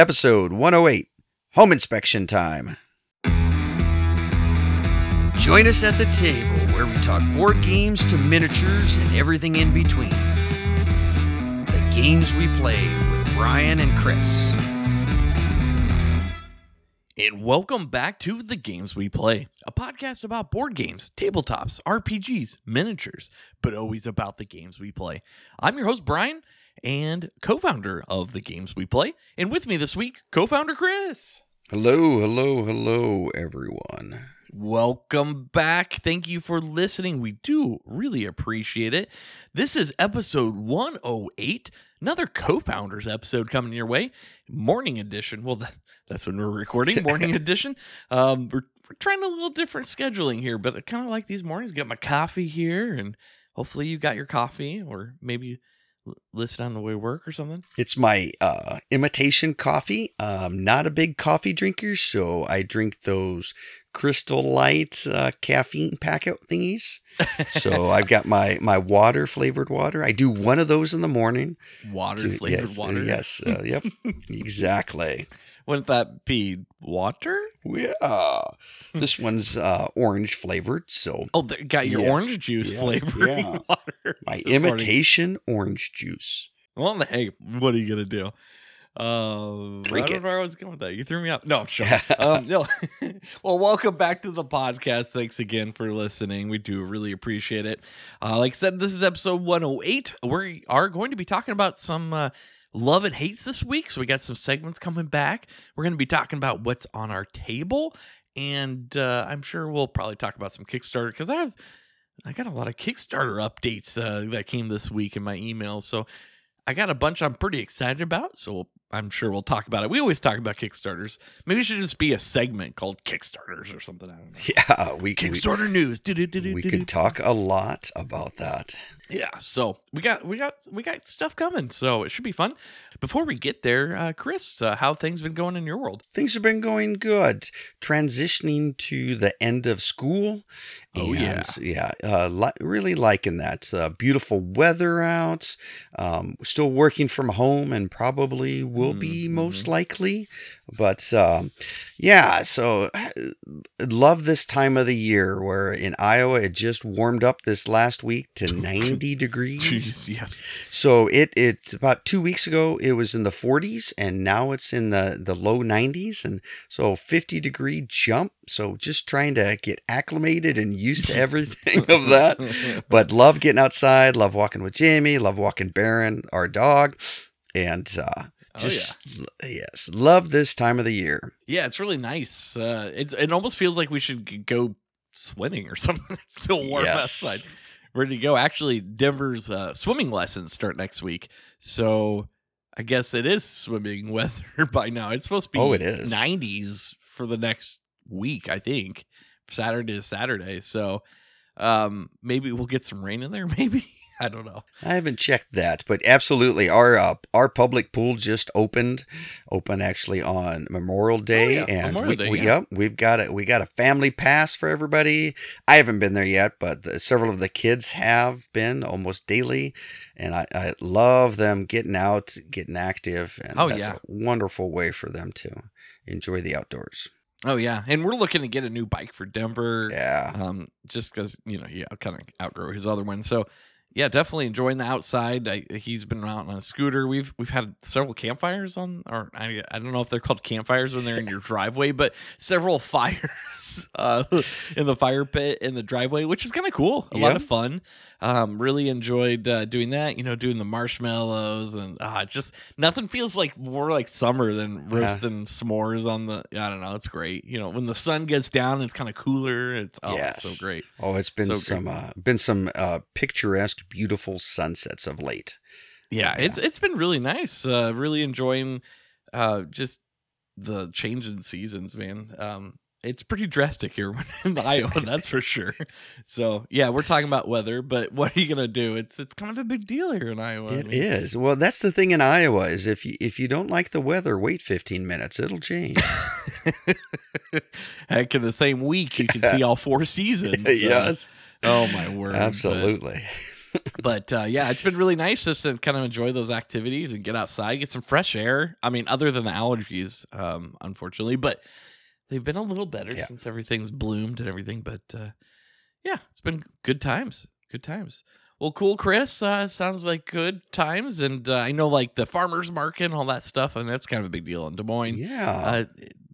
episode 108 Home Inspection Time. Join us at the table where we talk board games to miniatures and everything in between. The games we play with Bryan and Chris. And welcome back to The Games We Play, a podcast about board games, tabletops, RPGs, miniatures, but always about the games we play. I'm your host, Bryan, and co founder of The Games We Play. And with me this week, co founder Chris. Hello, hello, hello, everyone. Welcome back. Thank you for listening. We do really appreciate it. This is episode 108, another co founders episode coming your way. Morning edition. Well, that's when we're recording, morning edition. Um, we're, we're trying a little different scheduling here, but I kind of like these mornings. Got my coffee here, and hopefully you got your coffee, or maybe l- listen on the way to work or something. It's my uh, imitation coffee. I'm not a big coffee drinker, so I drink those Crystal Light uh, caffeine packet thingies. So I've got my my water flavored water. I do one of those in the morning. Water flavored yes, water. Yes. Uh, yep. exactly. Wouldn't that be water? Yeah. This one's uh, orange flavored. So Oh, they got your Yes. orange juice Yeah, flavoring yeah. water. my this morning. imitation orange juice. Well, hey, what are you gonna do? Uh, Drink I don't it. know where I was going with that. You threw me out. No, sure. um, no. well, welcome back to the podcast. Thanks again for listening. We do really appreciate it. Uh, like I said, this is episode 108. We are going to be talking about some uh, love and hates this week. So we got some segments coming back. We're going to be talking about what's on our table, and uh, I'm sure we'll probably talk about some Kickstarter because I have. I got a lot of Kickstarter updates uh, that came this week in my email. So I got a bunch I'm pretty excited about, so I'm sure we'll talk about it. We always talk about Kickstarters. Maybe it should just be a segment called Kickstarters or something. I don't know. Yeah, we, we, Kickstarter news. we could talk a lot about that. Yeah, so we got we got we got stuff coming, so it should be fun. Before we get there, uh, Chris, uh, how things been going in your world? Things have been going good. Transitioning to the end of school. Oh, yeah. yeah. Uh, li- really liking that. Uh, beautiful weather out. Um, still working from home and probably will be Mhm. most likely. But um, yeah, so uh, love this time of the year where in Iowa it just warmed up this last week to 90 degrees. Jeez, yes. So it it about two weeks ago it was in the 40s and now it's in the the low 90s and so 50 degree jump. So just trying to get acclimated and used to everything of that. But love getting outside, love walking with Jamie, love walking Baron, our dog, and uh, Oh, yeah. just yes, love this time of the year. Yeah, it's really nice. Uh, it's it almost feels like we should go swimming or something. It's still warm Yes. outside. Ready to go. Actually, Denver's uh, swimming lessons start next week, so I guess it is swimming weather by now. It's supposed to be Oh, it is. 90s for the next week. I think Saturday to Saturday. So um, maybe we'll get some rain in there. Maybe I don't know. I haven't checked that, but absolutely, our uh, our public pool just opened, open actually on Memorial Day, yeah, and Memorial we, Day, we- yeah. yep, we've got a we got a family pass for everybody. I haven't been there yet, but the, several of the kids have been almost daily, and I, I love them getting out, getting active, and Oh, that's yeah. a wonderful way for them to enjoy the outdoors. Oh yeah, and we're looking to get a new bike for Denver. Yeah, um, just because you know, yeah, kind of outgrow his other one. So, yeah, definitely enjoying the outside. I, he's been out on a scooter. We've we've had several campfires on, or I, I don't know if they're called campfires when they're in your driveway, but several fires uh, in the fire pit in the driveway, which is kind of cool. A lot of fun. Um, really enjoyed uh, doing that. You know, doing the marshmallows and uh, just nothing feels like more like summer than Yeah. roasting s'mores on the. I don't know. It's great. You know, when the sun gets down, it's kind of cooler. It's oh, it's so great. oh, it's been so some uh, been some uh, beautiful sunsets of late. Yeah, it's it's been really nice. Uh, really enjoying uh, just the change in seasons, man. Um, it's pretty drastic here in Iowa, that's for sure. So yeah, we're talking about weather, but what are you gonna do? It's it's kind of a big deal here in Iowa. I mean, is. Well, that's the thing in Iowa is if you if you don't like the weather, wait 15 minutes. It'll change. Heck, in the same week, you can see all four seasons. Uh, yes. oh my word. Absolutely. but uh, yeah, it's been really nice just to kind of enjoy those activities and get outside, get some fresh air. I mean, other than the allergies, um, unfortunately, but they've been a little better Yeah. since everything's bloomed and everything. But uh, yeah, it's been good times. Good times. Well, cool, Chris. Uh, sounds like good times, and uh, I know like the farmers market and all that stuff, and that's kind of a big deal in Des Moines Yeah. uh,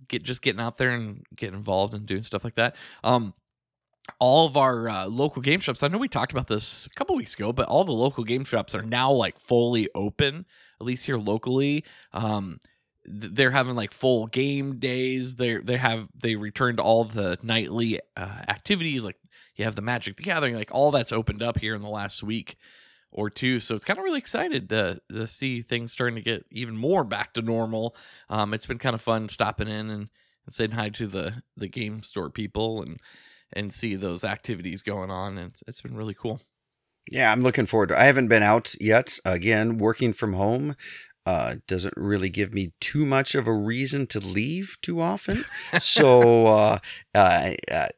get just getting out there and getting involved and doing stuff like that. Um, all of our uh, local game shops. I know we talked about this a couple weeks ago, but all the local game shops are now like fully open, at least here locally. Um, they're having like full game days. They they have they returned all the nightly uh, activities. Like you have the Magic the Gathering, like all that's opened up here in the last week or two. So it's kind of really excited to, to see things starting to get even more back to normal. Um, it's been kind of fun stopping in and, and saying hi to the the game store people and and see those activities going on, and it's been really cool. Yeah, I'm looking forward to. I haven't been out yet. Again, working from home uh, doesn't really give me too much of a reason to leave too often. so uh, uh, uh,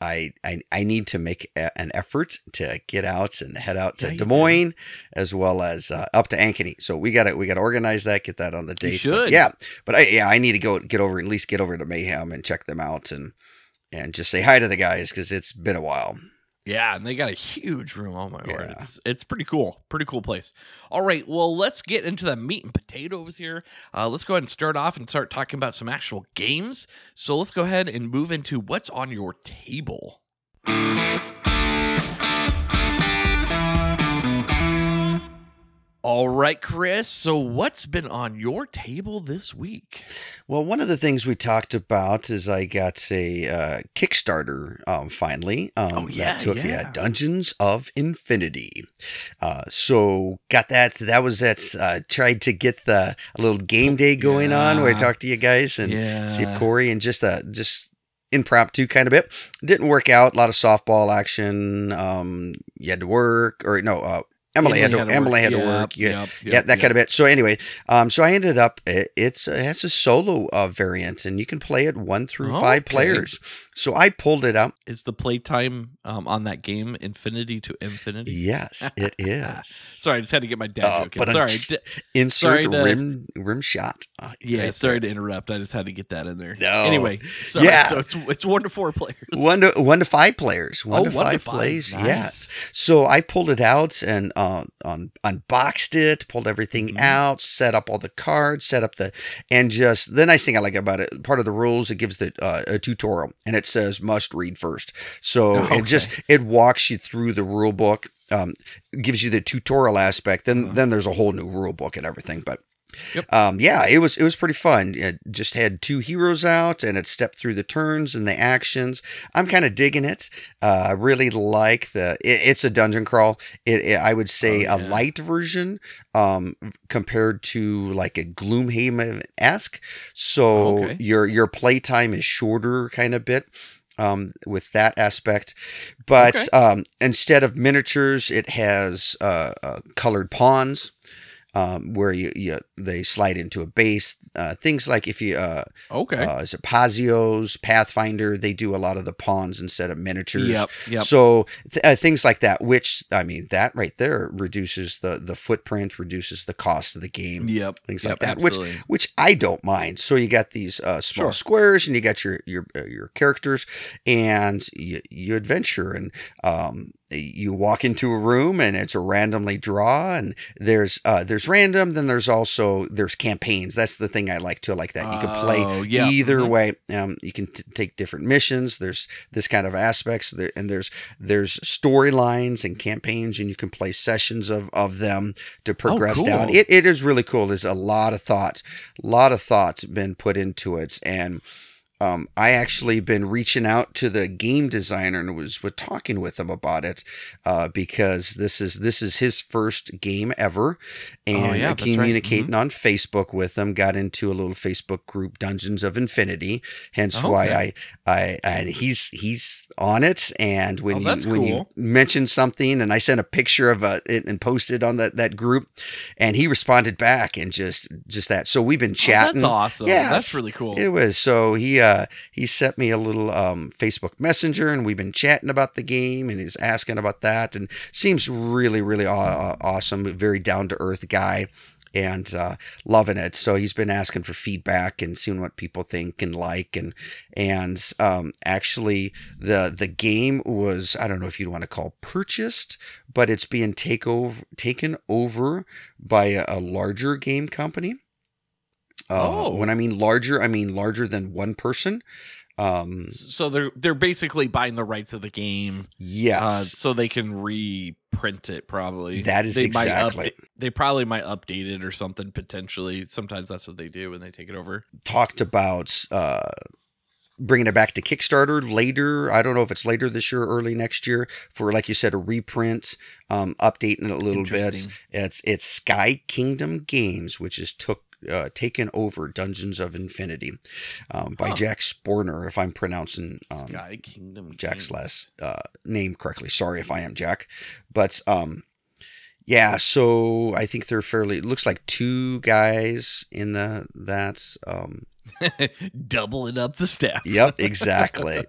I, I I need to make a, an effort to get out and head out to Yeah, Des do. Moines as well as uh, up to Ankeny. So we got to we got to organize that, get that on the date. But should. yeah, but I yeah I need to go get over at least get over to Mayhem and check them out and and just say hi to the guys because it's been a while. Yeah, and they got a huge room. Oh my word, Yeah. it's it's pretty cool, pretty cool place. All right, well let's get into the meat and potatoes here. Uh, let's go ahead and start off and start talking about some actual games. So let's go ahead and move into what's on your table. All right, Chris. So what's been on your table this week? Well, one of the things we talked about is I got a uh, Kickstarter um, finally. Um, Oh, yeah, that took yeah. yeah, Dungeons of Infinity. Uh, so got that. That was that. Uh, tried to get the a little game day going on where I talked to you guys and yeah, see if Corey and just a just impromptu kind of bit didn't work out. A lot of softball action. Um, you had to work or no. Uh, Emily, had to, Emily had to work. Yeah, yeah, that kind of bit. So anyway, um, so I ended up it, it's it has a solo uh, variant, and you can play it one through five Okay. players. So I pulled it up. Is the playtime um, on that game infinity to infinity? Yes, it is. Sorry, I just had to get my dad Uh, joke in. Sorry. D- Insert Sorry to- rim rim shot. Uh, Yeah, right sorry there. to interrupt. I just had to get that in there. No. Anyway, so, Yeah. so it's it's one to four players. One to one to five players. One Oh, to one to five five. plays. Nice. Yes. So I pulled it out and uh, un- unboxed it, pulled everything Mhm. out, set up all the cards, set up the, and just the nice thing I like about it, part of the rules, it gives the uh, a tutorial and it says must read first. So Okay. it just it walks you through the rule book, um, gives you the tutorial aspect. Then Uh-huh. then there's a whole new rule book and everything, but. Yep. Um, yeah, it was it was pretty fun. It just had two heroes out, and it stepped through the turns and the actions. I'm kind of digging it. Uh, I really like the. It, it's a dungeon crawl. It, it- I would say Oh, a light version, um, compared to like a Gloomhaven esque. So Okay. your your playtime is shorter, kind of bit. Um, with that aspect, but Okay. um, instead of miniatures, it has uh, uh, colored pawns um, where you, you they slide into a base. Uh, things like if you uh, Okay. uh, is it Paizo's, Pathfinder, they do a lot of the pawns instead of miniatures. yep. Yep. So th- uh, things like that, which I mean, that right there reduces the the footprint, reduces the cost of the game, yep. things yep, like that, which- absolutely. which I don't mind. So you got these uh, small Sure. squares, and you got your your uh, your characters, and you, you adventure, and um, you walk into a room, and it's a randomly draw, and there's uh, there's random, then there's also there's campaigns. That's the thing I like to like that you can play Oh, yeah. either mhm. way um, you can t- take different missions there's this kind of aspects there, and there's there's storylines and campaigns and you can play sessions of, of them to progress down Oh, cool. it, it is really cool there's a lot of thought a lot of thoughts been put into it and um, I actually been reaching out to the game designer and was, was talking with him about it uh, because this is this is his first game ever, and Oh, yeah, uh, that's right. communicating on Facebook with him. Got into a little Facebook group, Dungeons of Infinity. Hence Oh, why okay. I, I I he's he's on it. And when Oh, you when you mentioned something, and I sent a picture of uh, it and posted on that that group, and he responded back and just just that. So we've been Oh, chatting. that's awesome. Yeah, That's really cool. It was so he uh, he sent me a little um, Facebook Messenger, and we've been chatting about the game, and he's asking about that, and seems really, really aw- awesome. Very down to earth guy and uh, loving it. So he's been asking for feedback and seeing what people think and like, and and um, actually the the game was I don't know if you'd want to call purchased, but it's being take over, taken over by a, a larger game company. Uh, Oh. When I mean larger, I mean larger than one person. Um, So they're they're basically buying the rights of the game, yes. uh, so they can reprint it. Probably That is they might exactly- upda- they probably might update it or something potentially. Sometimes that's what they do when they take it over. talked about uh, bringing it back to Kickstarter later. I don't know if it's later this year or early next year for, like you said, a reprint, um, updating it a little bit. It's it's Sky Kingdom Games, which is took. Uh, taken over Dungeons of Infinity um, by Huh. Jack Sporner, if I'm pronouncing um, Sky Kingdom. Jack's last uh, name correctly. Sorry if I am Jack, but um, yeah. So I think they're fairly. It looks like two guys in the that's um, doubling up the staff. Yep, exactly.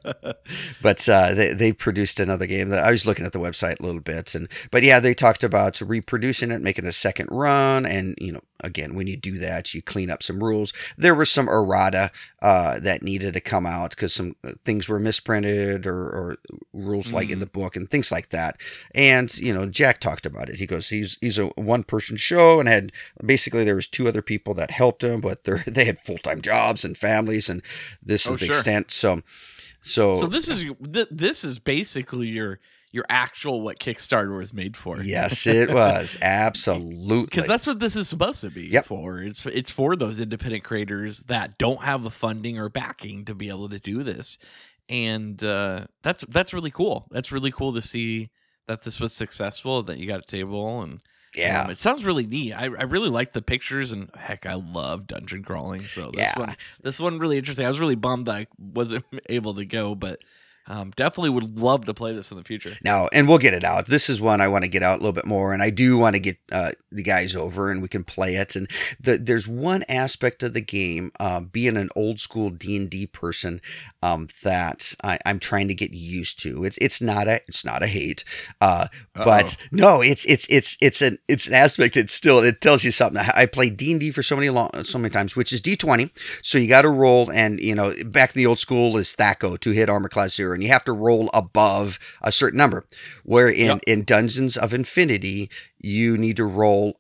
but uh, they they produced another game. That I was looking at the website a little bit, and but yeah, they talked about reproducing it, making a second run, and you know, again, when you do that, you clean up some rules. There was some errata uh, that needed to come out because some uh, things were misprinted or, or rules like in the book and things like that. And you know, Jack talked about it. He goes, he's he's a one person show, and had basically there was two other people that helped him, but they they had full time jobs and families, and this Oh, is the sure. extent. So, so, So this is th- this is basically your your actual what Kickstarter was made for. yes, it was absolutely because that's what this is supposed to be Yep. for. It's it's for those independent creators that don't have the funding or backing to be able to do this, and uh, that's that's really cool. That's really cool to see that this was successful. That you got a table and yeah. um, it sounds really neat. I, I really like the pictures and heck, I love dungeon crawling. So this Yeah. one this one really interesting. I was really bummed that I wasn't able to go, but um, definitely would love to play this in the future. Now, and we'll get it out. This is one I want to get out a little bit more, and I do want to get uh, the guys over, and we can play it. And the, there's one aspect of the game, uh, being an old school D and D person, um, that I, I'm trying to get used to. It's it's not a it's not a hate, uh, but no, it's it's it's it's an it's an aspect. It's still it tells you something. I I played D and D for so many long so many times, which is D20. So you got to roll, and you know back in the old school is THAC0, two hit armor class zero, and you have to roll above a certain number. Where in Yep. in Dungeons of Infinity, you need to roll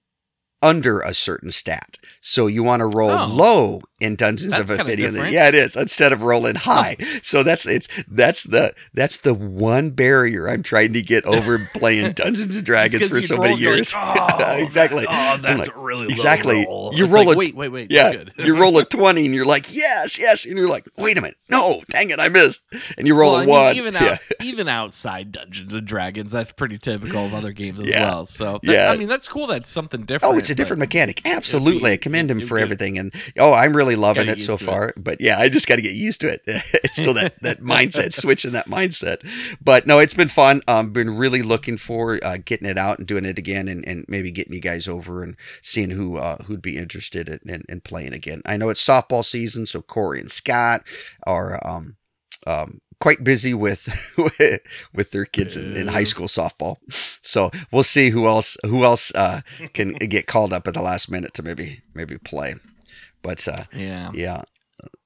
under a certain stat. So you want to roll Oh. low in Dungeons of kinda Yeah, it is instead of rolling high. So that's it's that's the that's the one barrier I'm trying to get over playing Dungeons and Dragons for so roll, many years. like, oh, exactly. Oh, that's like, really exactly. Roll. You It's roll like, a- wait, wait, wait. Yeah, good. you roll a twenty and you're like, yes, yes, and you're like, wait a minute, no, dang it, I missed. And you roll Well, a I mean, one. even yeah. out, even outside Dungeons and Dragons, that's pretty typical of other games as Yeah. well. So, that- Yeah. I mean, that's cool. That's something oh, different. Oh, it's a different mechanic. Absolutely. I commend him for everything. And oh, I'm really loving it so to it. far. But yeah, I just got to get used to it. it's still that, that mindset, switching that mindset. But no, it's been fun. Um, been really looking for uh, getting it out and doing it again and, and maybe getting you guys over and seeing who uh, who'd be interested in, in, in playing again. I know it's softball season, so Corey and Scott are um, um, quite busy with with their kids in, in high school softball. So we'll see who else who else uh, can get called up at the last minute to maybe maybe play. But uh, Yeah. yeah,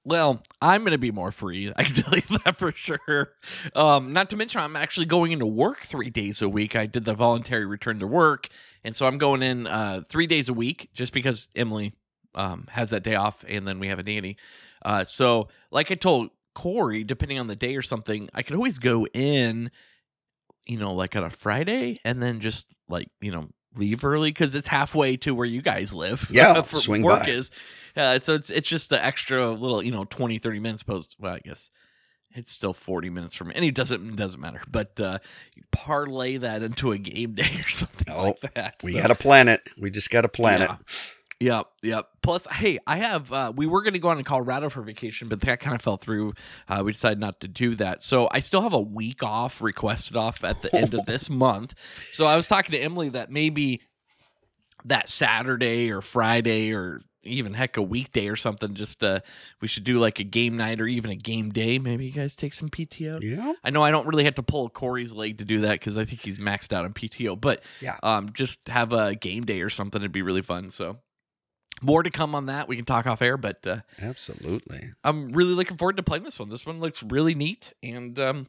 Well, I'm going to be more free. I can tell you that for sure. Um, not to mention, I'm actually going into work three days a week. I did the voluntary return to work. And so I'm going in uh, three days a week just because Emily um, has that day off and then we have a nanny. Uh, so, like I told Corey, depending on the day or something, I could always go in, you know, like on a Friday and then just like, you know, leave early because it's halfway to where you guys live. Yeah, for swing work by. is. Uh, so it's it's just the extra little, you know, 20, 30 minutes post. Well, I guess it's still 40 minutes from and it doesn't it doesn't matter. But uh parlay that into a game day or something Oh, like that. we So- got to plan it. We just got to plan Yeah. it. Yep, yep. Plus, hey, I have. Uh, we were going to go on to Colorado for vacation, but that kind of fell through. Uh, we decided not to do that. So I still have a week off requested off at the end of this month. So I was talking to Emily that maybe that Saturday or Friday or even heck a weekday or something. Just uh, we should do like a game night or even a game day. Maybe you guys take some PTO. Yeah. I know I don't really have to pull Corey's leg to do that because I think he's maxed out on PTO. But Yeah. um, just have a game day or something. It'd be really fun. So more to come on that. We can talk off air, but uh, Absolutely. I'm really looking forward to playing this one. This one looks really neat. And um,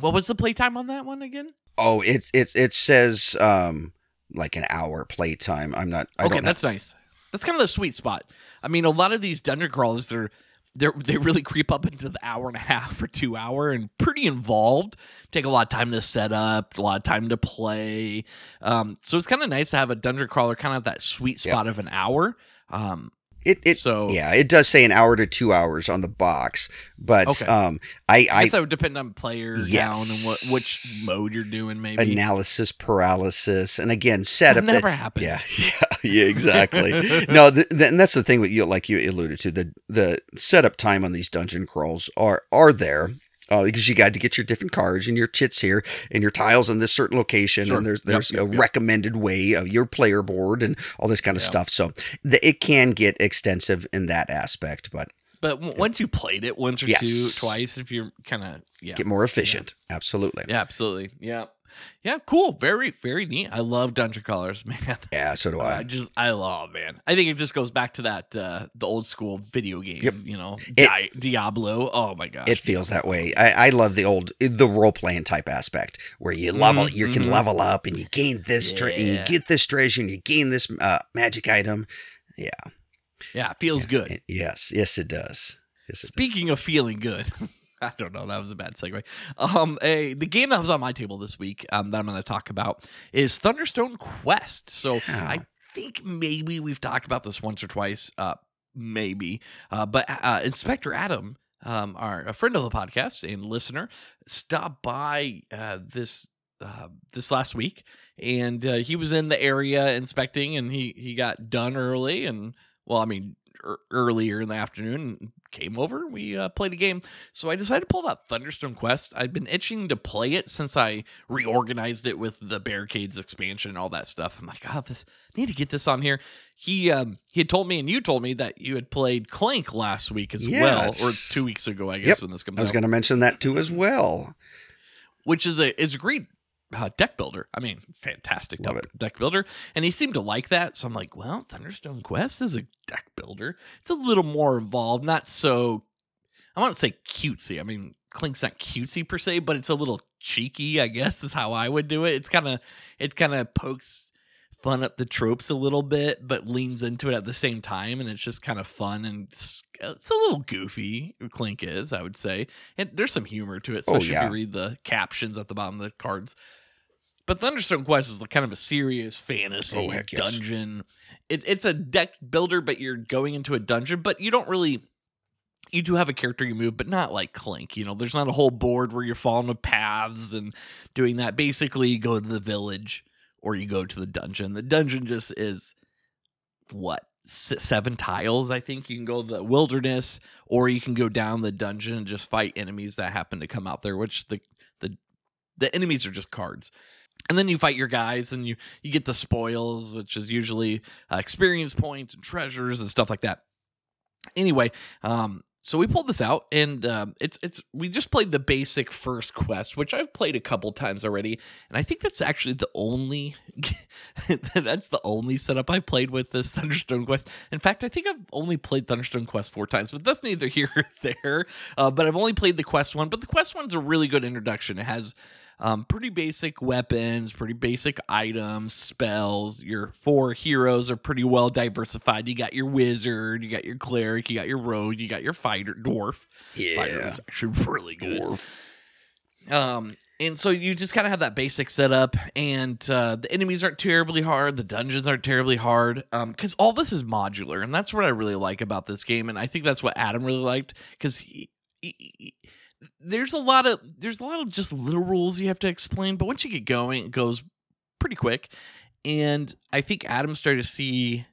what was the playtime on that one again? Oh, it it it says um like an hour playtime. I'm not. I okay, that's nice. That's kind of the sweet spot. I mean, a lot of these dungeon crawlers, they're they they really creep up into the hour and a half or two hour and pretty involved. Take a lot of time to set up, a lot of time to play. Um, so it's kind of nice to have a dungeon crawler kind of that sweet spot of an hour. Um, It it so yeah, it does say an hour to two hours on the box, but Okay. um, I I I guess that would depend on player Yes. and what which mode you're doing. Maybe analysis paralysis, and again setup. that- never happens. yeah, yeah, yeah, exactly. no, th- th- and that's the thing with you, like you alluded to, the the setup time on these dungeon crawls are are there. Uh, because you got to get your different cards and your chits here and your tiles in this certain location Sure. and there's there's yep, a yep. recommended way of your player board and all this kind of stuff. So th- it can get extensive in that aspect, but But w- once you played it once or two, twice, if you're kind of yeah, get more efficient. Absolutely. yeah, absolutely, yeah, yeah, cool, very very neat. I love dungeon crawlers, man. Yeah, so do I I. just I love man. I think it just goes back to that uh the old school video game. Yep. You know, It- Di- Diablo. Oh my gosh, It feels that way. I, I love the old the role playing type aspect where you level, Mhm, you can mhm. level up, and you gain this, tre- and you get this treasure, and you gain this uh, magic item. Yeah. yeah, it feels good. It- yes, yes, it does. Yes, it Speaking of feeling good, I don't know. That was a bad segue. Um, a, the game that was on my table this week um, that I'm going to talk about is Thunderstone Quest. So Yeah. I think maybe we've talked about this once or twice, uh, maybe. Uh, but uh, Inspector Adam, um, our a friend of the podcast and listener, stopped by uh, this uh, this last week, and uh, he was in the area inspecting, and he he got done early, and well, I mean. Ear- Earlier in the afternoon, and came over. We uh, played a game, so I decided to pull out Thunderstone Quest. I'd been itching to play it since I reorganized it with the Barricades expansion and all that stuff. I'm like, oh, this I need to get this on here. He um he had told me and you told me that you had played Clank last week as well, or two weeks ago, I guess, Yep. when this comes I was going to mention that too as well. which is a is a great uh, deck builder. I mean, fantastic deck, deck builder, and he seemed to like that. So I'm like, well, Thunderstone Quest is a deck builder. It's a little more involved, not so. I want to say cutesy. I mean, Clank's not cutesy per se, but it's a little cheeky. I guess is how I would do it. It's kind of it kind of pokes fun at the tropes a little bit, but leans into it at the same time, and it's just kind of fun and it's, it's a little goofy. Clank is, I would say, and there's some humor to it, Oh, especially if you read the captions at the bottom of the cards. But Thunderstone Quest is like kind of a serious fantasy Oh, yes. dungeon. It, it's a deck builder, but you're going into a dungeon, but you don't really. You do have a character you move, but not like Clank. You know, there's not a whole board where you're following the paths and doing that. Basically, you go to the village or you go to the dungeon. The dungeon just is what seven tiles. I think you can go to the wilderness, or you can go down the dungeon and just fight enemies that happen to come out there. Which the the the enemies are just cards. And then you fight your guys, and you you get the spoils, which is usually uh, experience points and treasures and stuff like that. Anyway, um, so we pulled this out, and um, it's it's we just played the basic first quest, which I've played a couple times already, and I think that's actually the only that's the only setup I played with this Thunderstone Quest. In fact, I think I've only played Thunderstone Quest four times, but that's neither here or there. Uh, but I've only played the Quest one, but the Quest one's a really good introduction. It has um, pretty basic weapons, pretty basic items, spells. Your four heroes are pretty well diversified. You got your wizard, you got your cleric, you got your rogue, you got your fighter, dwarf. Fighter Yeah. is actually really good. Dwarf. Um, and so you just kind of have that basic setup, and uh, the enemies aren't terribly hard, the dungeons aren't terribly hard, um, because all this is modular, and that's what I really like about this game, and I think that's what Adam really liked, because there's a lot of there's a lot of just little rules you have to explain, but once you get going, it goes pretty quick, and I think Adam started to see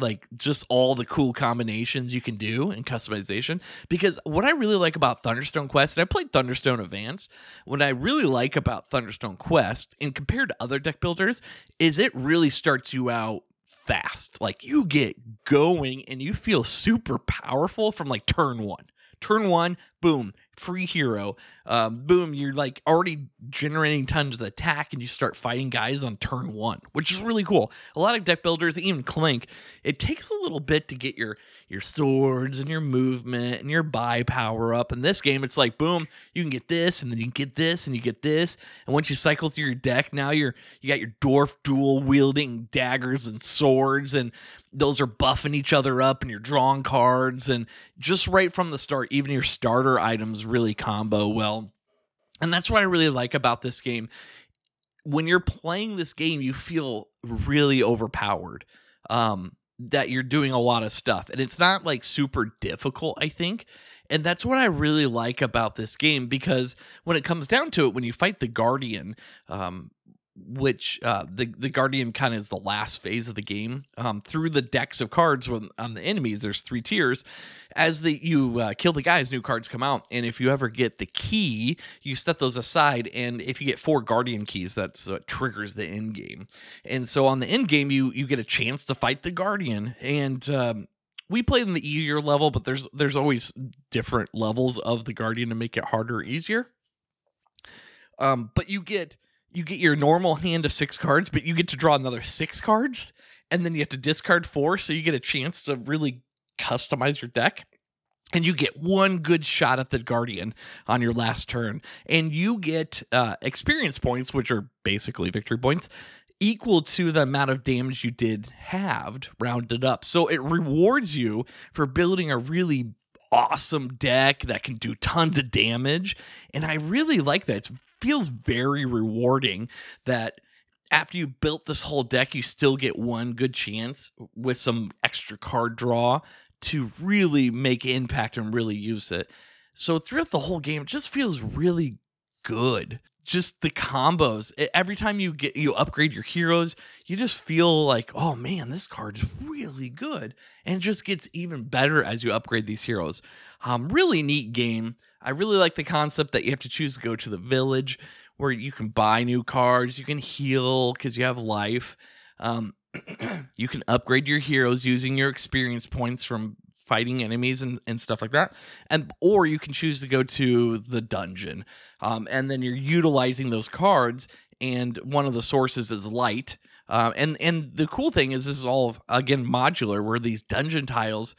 like just all the cool combinations you can do in customization because what I really like about Thunderstone Quest, and I played Thunderstone Advanced, what I really like about Thunderstone Quest, and compared to other deck builders, is it really starts you out fast. Like you get going and you feel super powerful from like turn one. Turn one, boom, free hero. Um, boom, you're like already generating tons of attack and you start fighting guys on turn one, which is really cool. A lot of deck builders, even Clank, it takes a little bit to get your your swords and your movement and your buy power up. In this game, it's like boom, you can get this and then you can get this and you get this. And once you cycle through your deck, now you're you got your dwarf dual wielding daggers and swords, and those are buffing each other up, and you're drawing cards. And just right from the start, even your starter items really combo well. And that's what I really like about this game. When you're playing this game, you feel really overpowered. Um, that you're doing a lot of stuff and it's not like super difficult i think and that's what i really like about this game because when it comes down to it when you fight the guardian um, which uh, the the guardian kind of is the last phase of the game. Um, through the decks of cards when, on the enemies, there's three tiers. As the you uh, kill the guys, new cards come out, and if you ever get the key, you set those aside. And if you get four guardian keys, that's what triggers the end game. And so on the end game, you you get a chance to fight the guardian, and um, we played in the easier level, but there's there's always different levels of the guardian to make it harder or easier. Um, but you get you get your normal hand of six cards, but you get to draw another six cards, and then you have to discard four, so you get a chance to really customize your deck. And you get one good shot at the Guardian on your last turn, and you get uh, experience points, which are basically victory points, equal to the amount of damage you did halved, rounded up. So it rewards you for building a really awesome deck that can do tons of damage. And I really like that. It's feels very rewarding that after you built this whole deck, you still get one good chance with some extra card draw to really make impact and really use it. So throughout the whole game, it just feels really good. Just the combos. Every time you get you upgrade your heroes, you just feel like, oh man, this card is really good. And it just gets even better as you upgrade these heroes. Um, really neat game. I really like the concept that you have to choose to go to the village where you can buy new cards, you can heal because you have life. Um, you can upgrade your heroes using your experience points from fighting enemies and, and stuff like that and or you can choose to go to the dungeon um, and then you're utilizing those cards and one of the sources is light um, and and the cool thing is this is all again modular where these dungeon tiles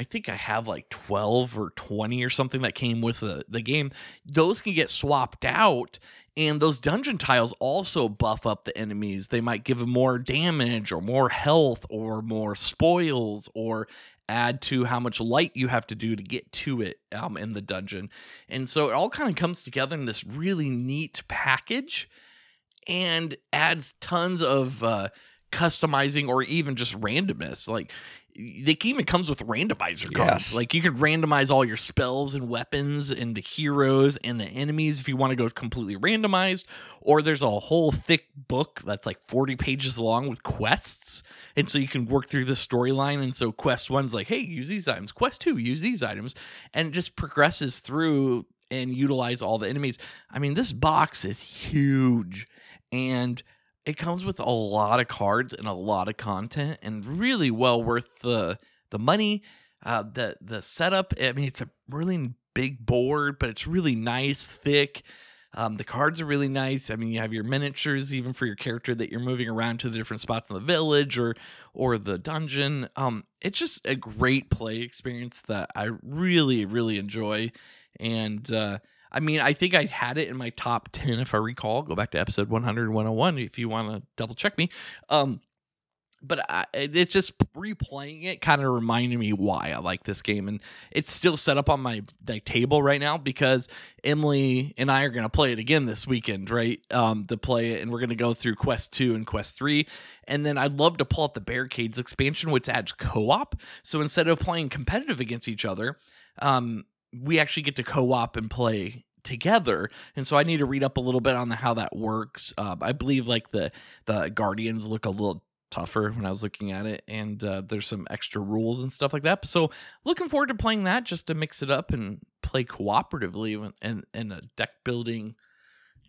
I think I have like 12 or 20 or something that came with the, the game. Those can get swapped out, and those dungeon tiles also buff up the enemies. They might give them more damage or more health or more spoils or add to how much light you have to do to get to it um, in the dungeon. And so it all kind of comes together in this really neat package and adds tons of uh, customizing or even just randomness. Like they even comes with randomizer cards. Yes. Like you could randomize all your spells and weapons and the heroes and the enemies if you want to go completely randomized. Or there's a whole thick book that's like 40 pages long with quests. And so you can work through the storyline. And so quest one's like, hey, use these items. Quest two, use these items. And it just progresses through and utilize all the enemies. I mean, this box is huge. And it comes with a lot of cards and a lot of content and really well worth the the money uh the the setup i mean it's a really big board but it's really nice thick um, the cards are really nice. I mean, you have your miniatures even for your character that you're moving around to the different spots in the village or or the dungeon. Um, it's just a great play experience that I really really enjoy, and uh, I mean, I think I had it in my top 10 if I recall. Go back to episode 100 101 if you want to double check me. Um but I, it's just replaying it kind of reminded me why I like this game, and it's still set up on my like, table right now because Emily and I are going to play it again this weekend, right? Um, to play it, and we're going to go through Quest Two and Quest Three, and then I'd love to pull out the Barricades expansion, which adds co-op. So instead of playing competitive against each other, um, we actually get to co-op and play together. And so i need to read up a little bit on the, how that works. Uh, i believe like the the guardians look a little tougher when i was looking at it and uh, there's some extra rules and stuff like that. So looking forward to playing that just to mix it up and play cooperatively and in a deck building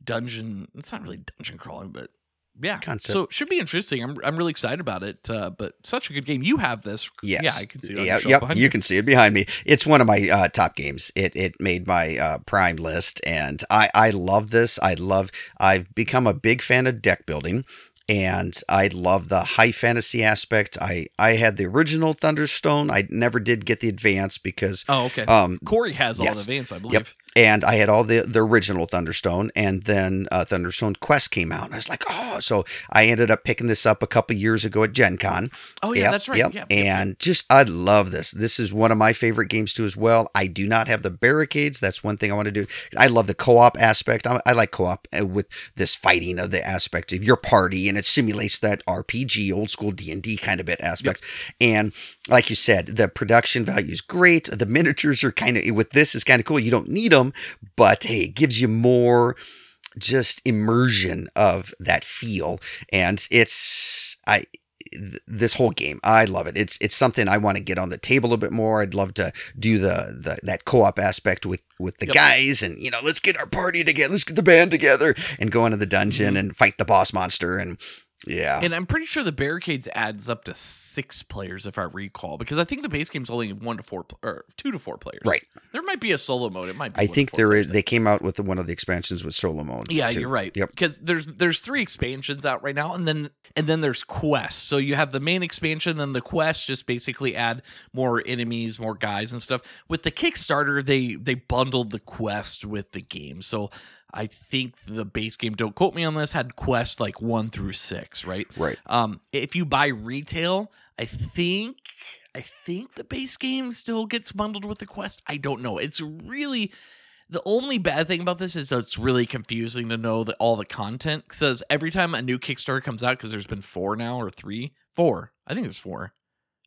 dungeon it's not really dungeon crawling but Yeah. concept. So it should be interesting. I'm I'm really excited about it. Uh, but such a good game. You have this. Yes. Yeah, I can see it. Yeah, yep. behind You can see it behind me. It's one of my uh, top games. It it made my uh, prime list, and I I love this. I love. I've become a big fan of deck building, and I love the high fantasy aspect. I I had the original Thunderstone. I never did get the advance because Oh, okay. um Corey has all yes. the advance, I believe. And I had all the the original Thunderstone, and then uh, Thunderstone Quest came out, and I was like, oh, so I ended up picking this up a couple years ago at Gen Con. Oh yeah, Yep, that's right. Yep. Yep, and just I love this. This is one of my favorite games too as well. I do not have the barricades. That's one thing I want to do. I love the co-op aspect. I, I like co-op uh, with this fighting of the aspect of your party, and it simulates that RPG, old school D and D kind of bit aspect. And like you said, the production value is great. The miniatures are kind of with this is kind of cool. You don't need them, but hey, it gives you more just immersion of that feel and it's i this whole game i love it it's it's something i want to get on the table a bit more i'd love to do the, the that co-op aspect with with the Yep. guys and you know let's get our party together let's get the band together and go into the dungeon Mhm. and fight the boss monster and yeah And I'm pretty sure the barricades adds up to six players, if I recall, because I think the base game's only one to four or two to four players. Right. There might be a solo mode. It might. be i think there is they came out with one of the expansions with solo mode Yeah, too. you're right. Yep. Because there's there's three expansions out right now, and then and then there's quests. So you have the main expansion, then the quests just basically add more enemies, more guys and stuff. With the Kickstarter, they they bundled the quest with the game. So I think the base game, don't quote me on this, had quests like one through six, right? right Um, if you buy retail, I think I think the base game still gets bundled with the quest. I don't know. It's really the only bad thing about this is it's really confusing to know that all the content because every time a new Kickstarter comes out, because there's been four now or three, four, I think there's four.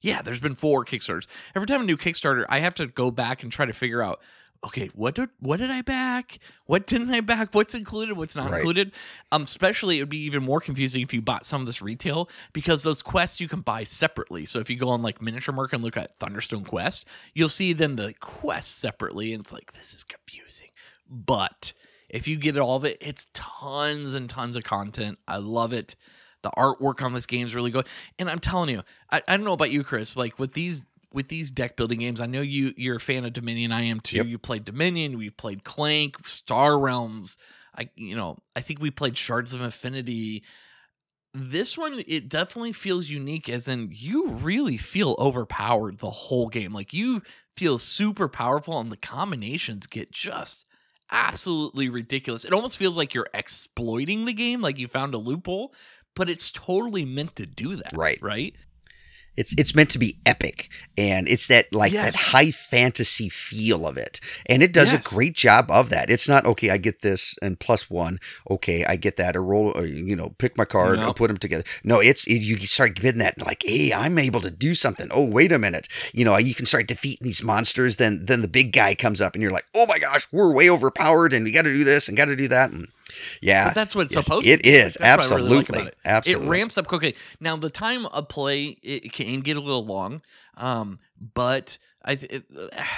Yeah, there's been four Kickstarters. Every time a new Kickstarter, I have to go back and try to figure out, okay, what did what did I back? What didn't I back? What's included? What's not Right. included? Um, especially it would be even more confusing if you bought some of this retail because those quests you can buy separately. So if you go on like Miniature Market and look at Thunderstone Quest, you'll see then the quests separately, and it's like this is confusing. But if you get all of it, it's tons and tons of content. I love it. The artwork on this game is really good, and I'm telling you, I, I don't know about you, Chris. Like with these with these deck building games, I know you you're a fan of Dominion. I am too. Yep. You played Dominion. We've played Clank, Star Realms. I you know I think we played Shards of Infinity. This one it definitely feels unique, as in you really feel overpowered the whole game. Like you feel super powerful, and the combinations get just absolutely ridiculous. It almost feels like you're exploiting the game, like you found a loophole, but it's totally meant to do that. Right. Right. It's it's meant to be epic, and it's that like Yes. that high fantasy feel of it, and it does Yes. a great job of that. It's not okay. I get this and plus one. Okay, I get that. A roll, or, you know, pick my card No. and put them together. No, it's it, you start getting that like, hey, I'm able to do something. Oh, wait a minute. You know, you can start defeating these monsters. Then then the big guy comes up, and you're like, oh my gosh, we're way overpowered, and we got to do this and got to do that. And yeah, But that's what it's yes, supposed it to be. is that's I really like absolutely it. absolutely It ramps up quickly. Now the time of play it can get a little long, um, but I th- it,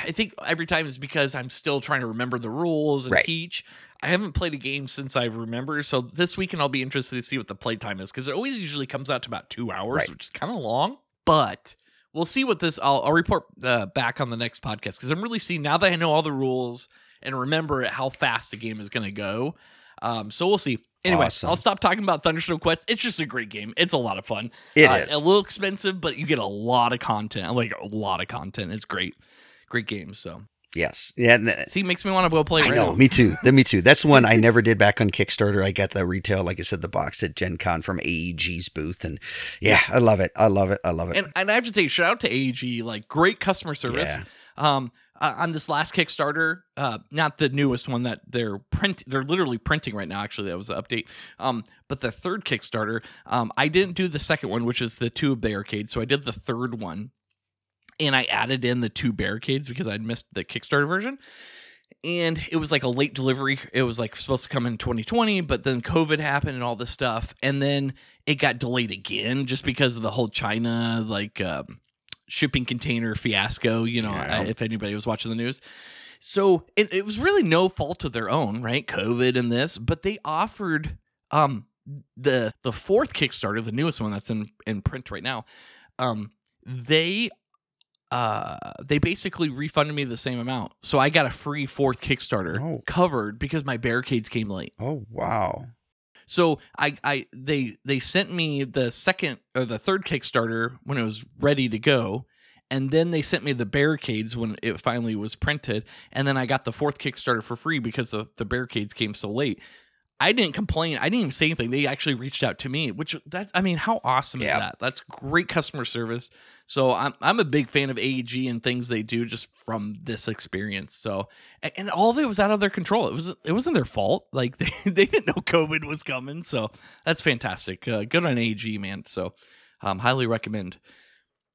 I think every time is because I'm still trying to remember the rules and Right. teach. I haven't played a game since I remember, so this weekend I'll be interested to see what the playtime is because it always usually comes out to about two hours, Right. which is kind of long. But we'll see what this. I'll, I'll report uh, back on the next podcast because I'm really seeing now that I know all the rules and remember how fast the game is going to go. Um, so we'll see. Anyway, Awesome. I'll stop talking about Thunderstone Quest. It's just a great game. It's a lot of fun. It uh, is. a little expensive, but you get a lot of content. Like a lot of content. It's great, great game. So yes, yeah. and, uh, see, makes me want to go play. I right know, now. me too. Then me too. That's one I never did back on Kickstarter. I got the retail, like I said, the box at Gen Con from AEG's booth, and yeah, I love it. I love it. I love it. And and I have to say, shout out to AEG. Like great customer service. Yeah. Um, uh, on this last Kickstarter, uh, not the newest one that they're print, they're literally printing right now. Actually, that was an update. Um, but the third Kickstarter, um, I didn't do the second one, which is the two barricades. So I did the third one, and I added in the two barricades because I'd missed the Kickstarter version. And it was like a late delivery. It was like supposed to come in 2020, but then COVID happened and all this stuff. And then it got delayed again just because of the whole China like um, shipping container fiasco. You know, Yeah. if anybody was watching the news. So it, it was really no fault of their own, right? COVID and this, but they offered um the the fourth Kickstarter, the newest one that's in in print right now, um, they uh they basically refunded me the same amount. So I got a free fourth Kickstarter Oh. covered because my barricades came late. Oh wow. So I I they they sent me the second or the third Kickstarter when it was ready to go. And then they sent me the barricades when it finally was printed. And then I got the fourth Kickstarter for free because the, the barricades came so late. I didn't complain. I didn't even say anything. They actually reached out to me, which that I mean, how awesome is that? That's great customer service. So I'm I'm a big fan of AEG and things they do just from this experience. So and, and all of it was out of their control. It was it wasn't their fault. Like they, they didn't know COVID was coming. So that's fantastic. Uh, good on AEG, man. So um, highly recommend.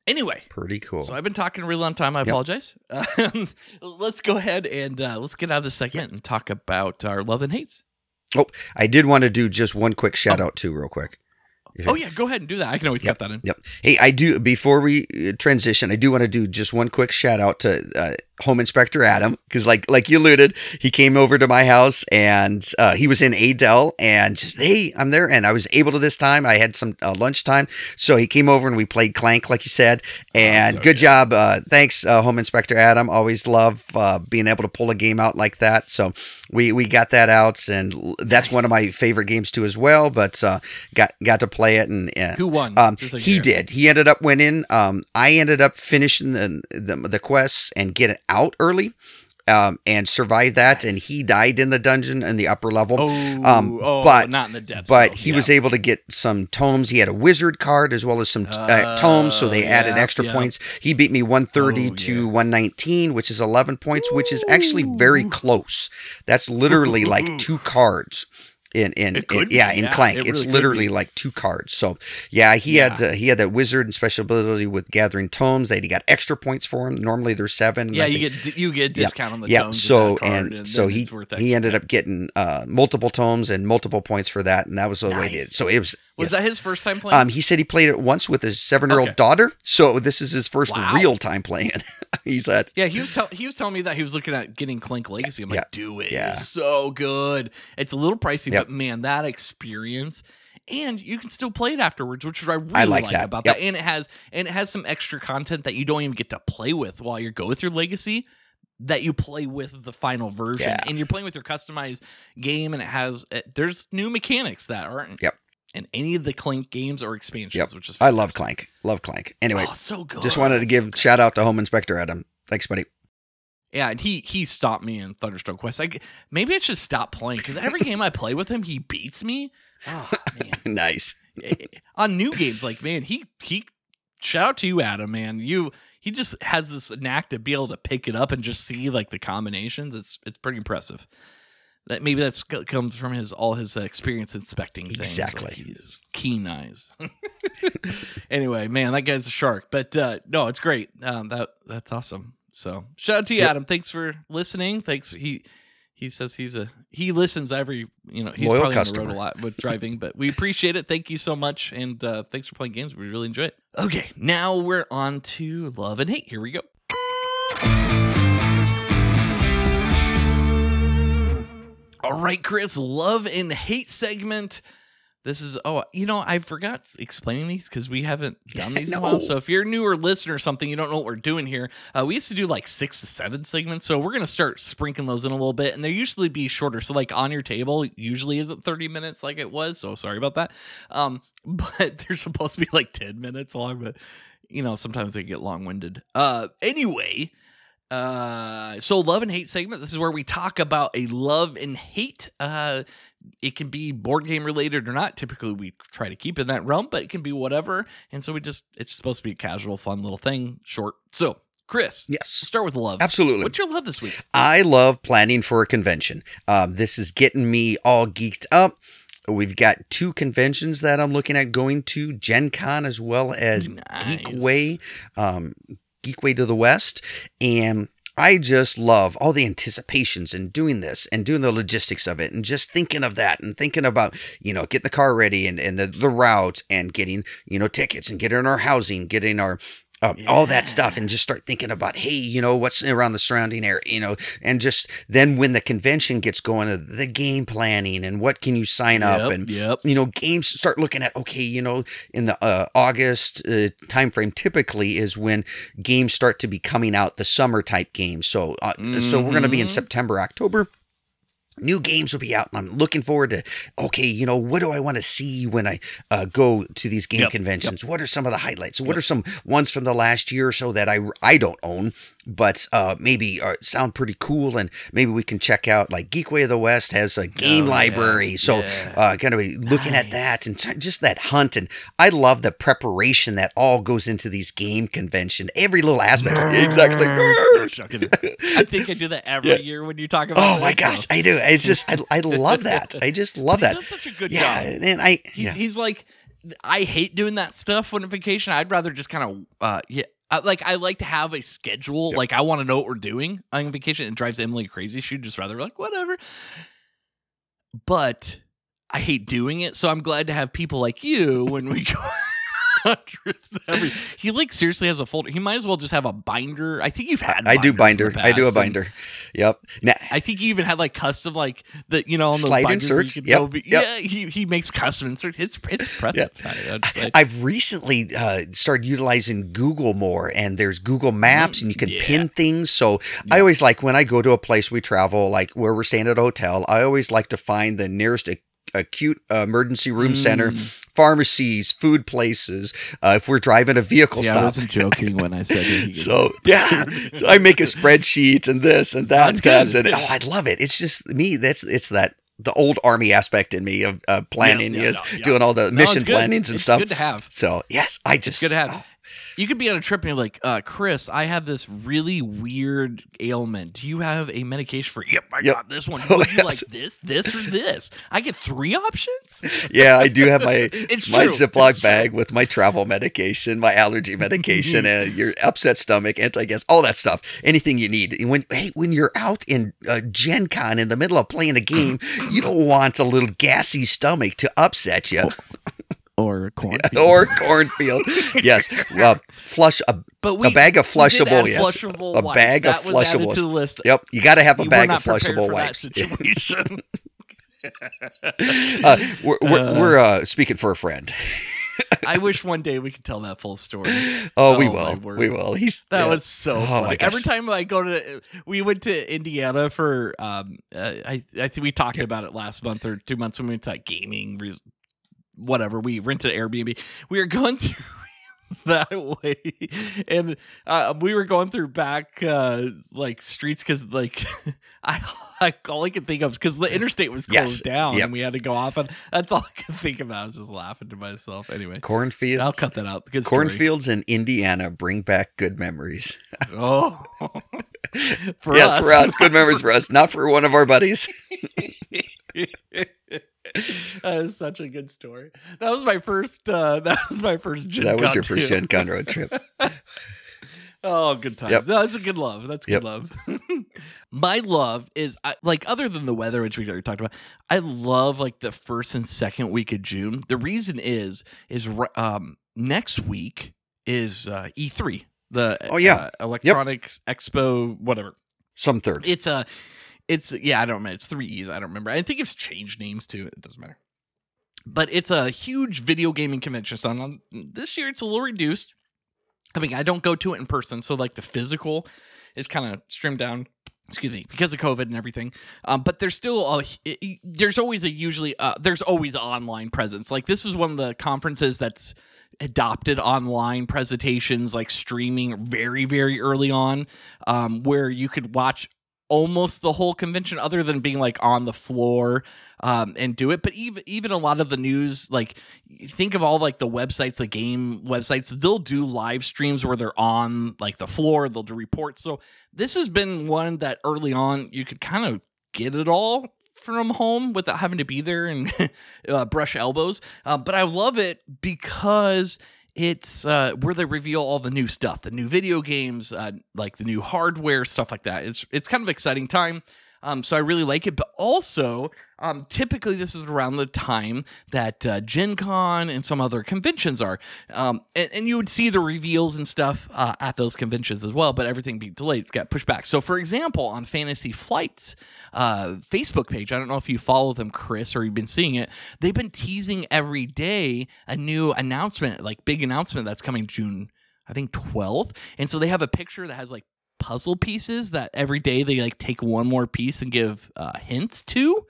Anyway, Pretty cool. so I've been talking a really long time. I Yep. apologize. Um, let's go ahead and uh, let's get out of this segment and talk about our love and hates. Oh, I did want to do just one quick shout out too, real quick. Oh yeah, go ahead and do that. I can always Yep. cut that in. Yep. Hey, I do before we uh, transition, I do want to do just one quick shout out to uh, Home Inspector Adam because, like, like you alluded, he came over to my house and uh, he was in Adel and just hey, I'm there, and I was able to this time. I had some uh, lunchtime, so he came over and we played Clank, like you said, and Oh, so good good. job. Uh, thanks, uh, Home Inspector Adam. Always love uh, being able to pull a game out like that. So we we got that out, and that's one of my favorite games too as well. But uh, got got to play it and. Who won? um, like he did. He ended up winning. Um, I ended up finishing the the, the quests and getting out early, um, and survived that. And he died in the dungeon in the upper level. Oh, Um, oh, but- not in the depths. but though. he Yeah. was able to get some tomes. He had a wizard card as well as some uh, tomes, so they Oh, added extra yeah. points. He beat me 130 Oh, to yeah. 119, which is 11 points, which is actually very close. That's literally like two cards. In in, It in- yeah in yeah, Clank, it it's really literally like two cards. So yeah, he had uh, he had that wizard and special ability with gathering tomes. That he got extra points for him. Normally there's seven. Yeah, you think- get you get discount on the yeah. with So card, and, and so he he ended up getting uh, multiple tomes and multiple points for that, and that was the way he did. So it was. Was yes. that his first time playing? Um, he said he played it once with his seven-year-old Okay. daughter. So this is his first Wow. real time playing. he said, yeah, he was tell- he was telling me that he was looking at getting Clank Legacy. I'm like, Yeah. do it. Yeah. It's so good. It's a little pricey, Yep. but man, that experience. And you can still play it afterwards, which is what I really I like like, about Yep. that. And it has and it has some extra content that you don't even get to play with while you go through Legacy. That you play with the final version, Yeah. and you're playing with your customized game, and it has it, there's new mechanics that aren't Yep. In any of the Clank games or expansions, Yep. which is "I love. Clank. Love Clank." Anyway, oh, so good. just wanted to give good. shout out to Home Inspector Adam. Thanks, buddy. Yeah, and he he stopped me in Thunderstone Quest. Like maybe I should stop playing because every game I play with him, he beats me. Oh man, nice. Eh, eh, on new games, like man, he he. Shout out to you, Adam. Man, you he just has this knack to be able to pick it up and just see like the combinations. It's it's pretty impressive. That maybe that's comes from his all his uh, experience inspecting things. Exactly. Like he's keen eyes. anyway, man, that guy's a shark. But uh, no, it's great. Um, that that's awesome. So shout out to you, Yep. Adam. Thanks for listening. Thanks. He he says he's a he listens every you know he's Loyal probably on the road a lot with driving, but we appreciate it. Thank you so much, and uh, thanks for playing games. We really enjoy it. Okay, now we're on to love and hate. Here we go. All right, Chris, love and hate segment. This is oh, you know, I forgot explaining these because we haven't done these in a while. So if you're a newer listener or something, you don't know what we're doing here. Uh, we used to do like six to seven segments, so we're gonna start sprinkling those in a little bit, and they usually be shorter. So like on your table usually isn't 30 minutes like it was. So sorry about that. Um, but they're supposed to be like 10 minutes long, but you know sometimes they get long winded. Uh, anyway. Uh, so love and hate segment. This is where we talk about a love and hate. Uh, it can be board game related or not. Typically, we try to keep in that realm, but it can be whatever. And so we just it's supposed to be a casual, fun little thing, short. So, Chris, Yes. let's start with love. Absolutely. What's your love this week? I love planning for a convention. Um, this is getting me all geeked up. We've got two conventions that I'm looking at going to Gen Con as well as Geekway, um, Geekway to the West. And I just love all the anticipations and doing this and doing the logistics of it and just thinking of that and thinking about, you know, getting the car ready and, and the, the route and getting, you know, tickets and getting our housing, getting our um, all that stuff and just start thinking about hey you know what's around the surrounding area you know and just then when the convention gets going uh, the game planning and what can you sign up Yep, and yep. you know games start looking at okay you know in the uh, august uh, time frame typically is when games start to be coming out the summer type games so uh, so we're going to be in Mhm. september october new games will be out and i'm looking forward to okay you know what do i want to see when i uh, go to these game Yep, yep. conventions what are some of the highlights what Yep. are some ones from the last year or so that i i don't own but uh, maybe uh, sound pretty cool and maybe we can check out like geekway of the west has a game Oh, yeah, library. So yeah. uh, gonna be looking at that and t- just that hunt and i love the preparation that all goes into these game convention. Every little aspect. Exactly. I think I do that every Yeah. year when you talk about. oh my gosh. I do. It's just i, I love that. I just love He that. does such a good yeah job. and i He, yeah. He's like, I hate doing that stuff on a vacation. I'd rather just kind of, uh, yeah. I, like I like to have a schedule. Yep. Like I want to know what we're doing on vacation. It drives Emily crazy. She'd just rather like whatever. But I hate doing it, so I'm glad to have people like you when we go trips. Every, he like seriously has a folder. He might as well just have a binder. I think you've had. I do binder. I do a binder. Yep. Now, I think you even had like custom like the you know on Slide inserts? Yep, go yep. Yeah, he, he makes custom inserts. It's it's impressive. I- I'd say. I've recently uh, started utilizing Google more, and there's Google Maps, and you can yeah. pin things. So I always like when I go to a place we travel, like where we're staying at a hotel. I always like to find the nearest acute uh, emergency room center, Mm. pharmacies, food places. Uh, if we're driving a vehicle See, I wasn't joking when I said it. So yeah, so I make a spreadsheet and this and that and tabs and oh, I love it. It's just me. That's it's that the old army aspect in me of uh, planning yeah, is no, yeah. doing all the No, mission plannings and It's stuff. Good to have. So yes, I just It's good to have. oh, You could be on a trip and you're like, uh, Chris, I have this really weird ailment. Do you have a medication for? Yep, I Yep. got this one. Would you like this, this, or this? I get three options. yeah, I do have my my. Ziploc bag with my travel medication, my allergy medication, and your upset stomach, anti gas, all that stuff. Anything you need. And When hey, when you're out in uh, Gen Con in the middle of playing a game, you don't want a little gassy stomach to upset you. Or corn. or cornfield. Yes. Well, flush a, but we, a bag of flushable. Yes. flushable A wipes. bag of that was added to the list. Yep. You got to have a You were bag not of flushable for wipes. That situation. uh, we're we're, Uh. we're uh, speaking for a friend. I wish one day we could tell that full story. Oh, we Oh, my will. We will. He's That yeah. was so Oh, funny. my gosh. Every time I go to, we went to Indiana for, um, uh, I I think we talked about it last month or two months when we went to that gaming, res- whatever. We rented Airbnb. We were going through that way, and uh, we were going through back uh, like streets because like I, I all I could think of because the interstate was Yes. closed down Yep. and we had to go off, and that's all I could think of. I was just laughing to myself. Anyway, cornfields. I'll cut that out. Good. Cornfields in Indiana bring back good memories. Oh, for yes, us. for us, good memories for us, not for one of our buddies. that is such a good story. That was my first. Uh, that was my first. Gen that was your first. Gen Con road trip. Oh, good times. Yep. No, that's a good love. That's good Yep. love. my love is I, like other than the weather, which we already talked about. I love like the first and second week of June. The reason is is um next week is uh, E3, the Oh, yeah. uh, Electronics Expo, whatever. Some third. It's a, it's yeah, I don't remember. It's three E's. I don't remember. I think it's changed names too. It doesn't matter. But it's a huge video gaming convention. So on, this year it's a little reduced. I mean, I don't go to it in person, so like the physical is kind of streamed down. Excuse me, because of COVID and everything. Um, but there's still a, it- there's always a usually uh, there's always online presence. Like this is one of the conferences that's adopted online presentations like streaming very very early on um, where you could watch almost the whole convention other than being like on the floor um, and do it. But even even a lot of the news like think of all like the websites the game websites they'll do live streams where they're on like the floor. They'll do reports. So this has been one that early on you could kind of get it all from home without having to be there and uh, brush elbows. Uh, but i love it because it's uh, where they reveal all the new stuff, the new video games, uh, like the new hardware, stuff like that. It's it's kind of exciting time. Um, so I really like it. But also, um, typically this is around the time that uh, Gen Con and some other conventions are. Um, and, and you would see the reveals and stuff uh, at those conventions as well, but everything being delayed got pushed back. So, for example, on Fantasy Flight's uh, Facebook page, I don't know if you follow them, Chris, or you've been seeing it, they've been teasing every day a new announcement, like big announcement that's coming June. I think 12th. And so they have a picture that has like puzzle pieces that every day they like take one more piece and give uh, hints to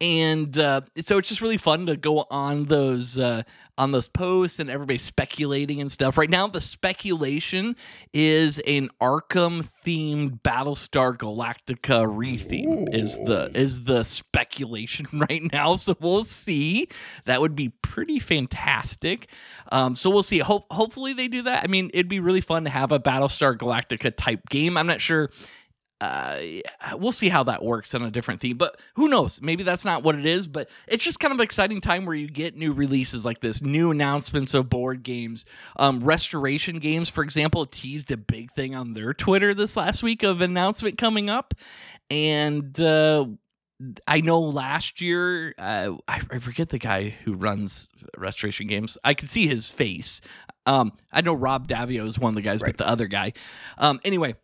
and uh, so it's just really fun to go on those uh, on those posts and everybody speculating and stuff. Right now, the speculation is an Arkham themed Battlestar Galactica retheme is the is the speculation right now. So we'll see. That would be pretty fantastic. Um, so we'll see. Hope hopefully they do that. I mean, it'd be really fun to have a Battlestar Galactica type game. I'm not sure uh, we'll see how that works on a different theme, but who knows? Maybe that's not what it is, but it's just kind of an exciting time where you get new releases like this, new announcements of board games. Um, Restoration Games, for example, teased a big thing on their Twitter this last week of announcement coming up, and uh, I know last year, uh, I, I, forget the guy who runs Restoration Games. I can see his face. Um, I know Rob Daviau is one of the guys, right. but the other guy. Um, anyway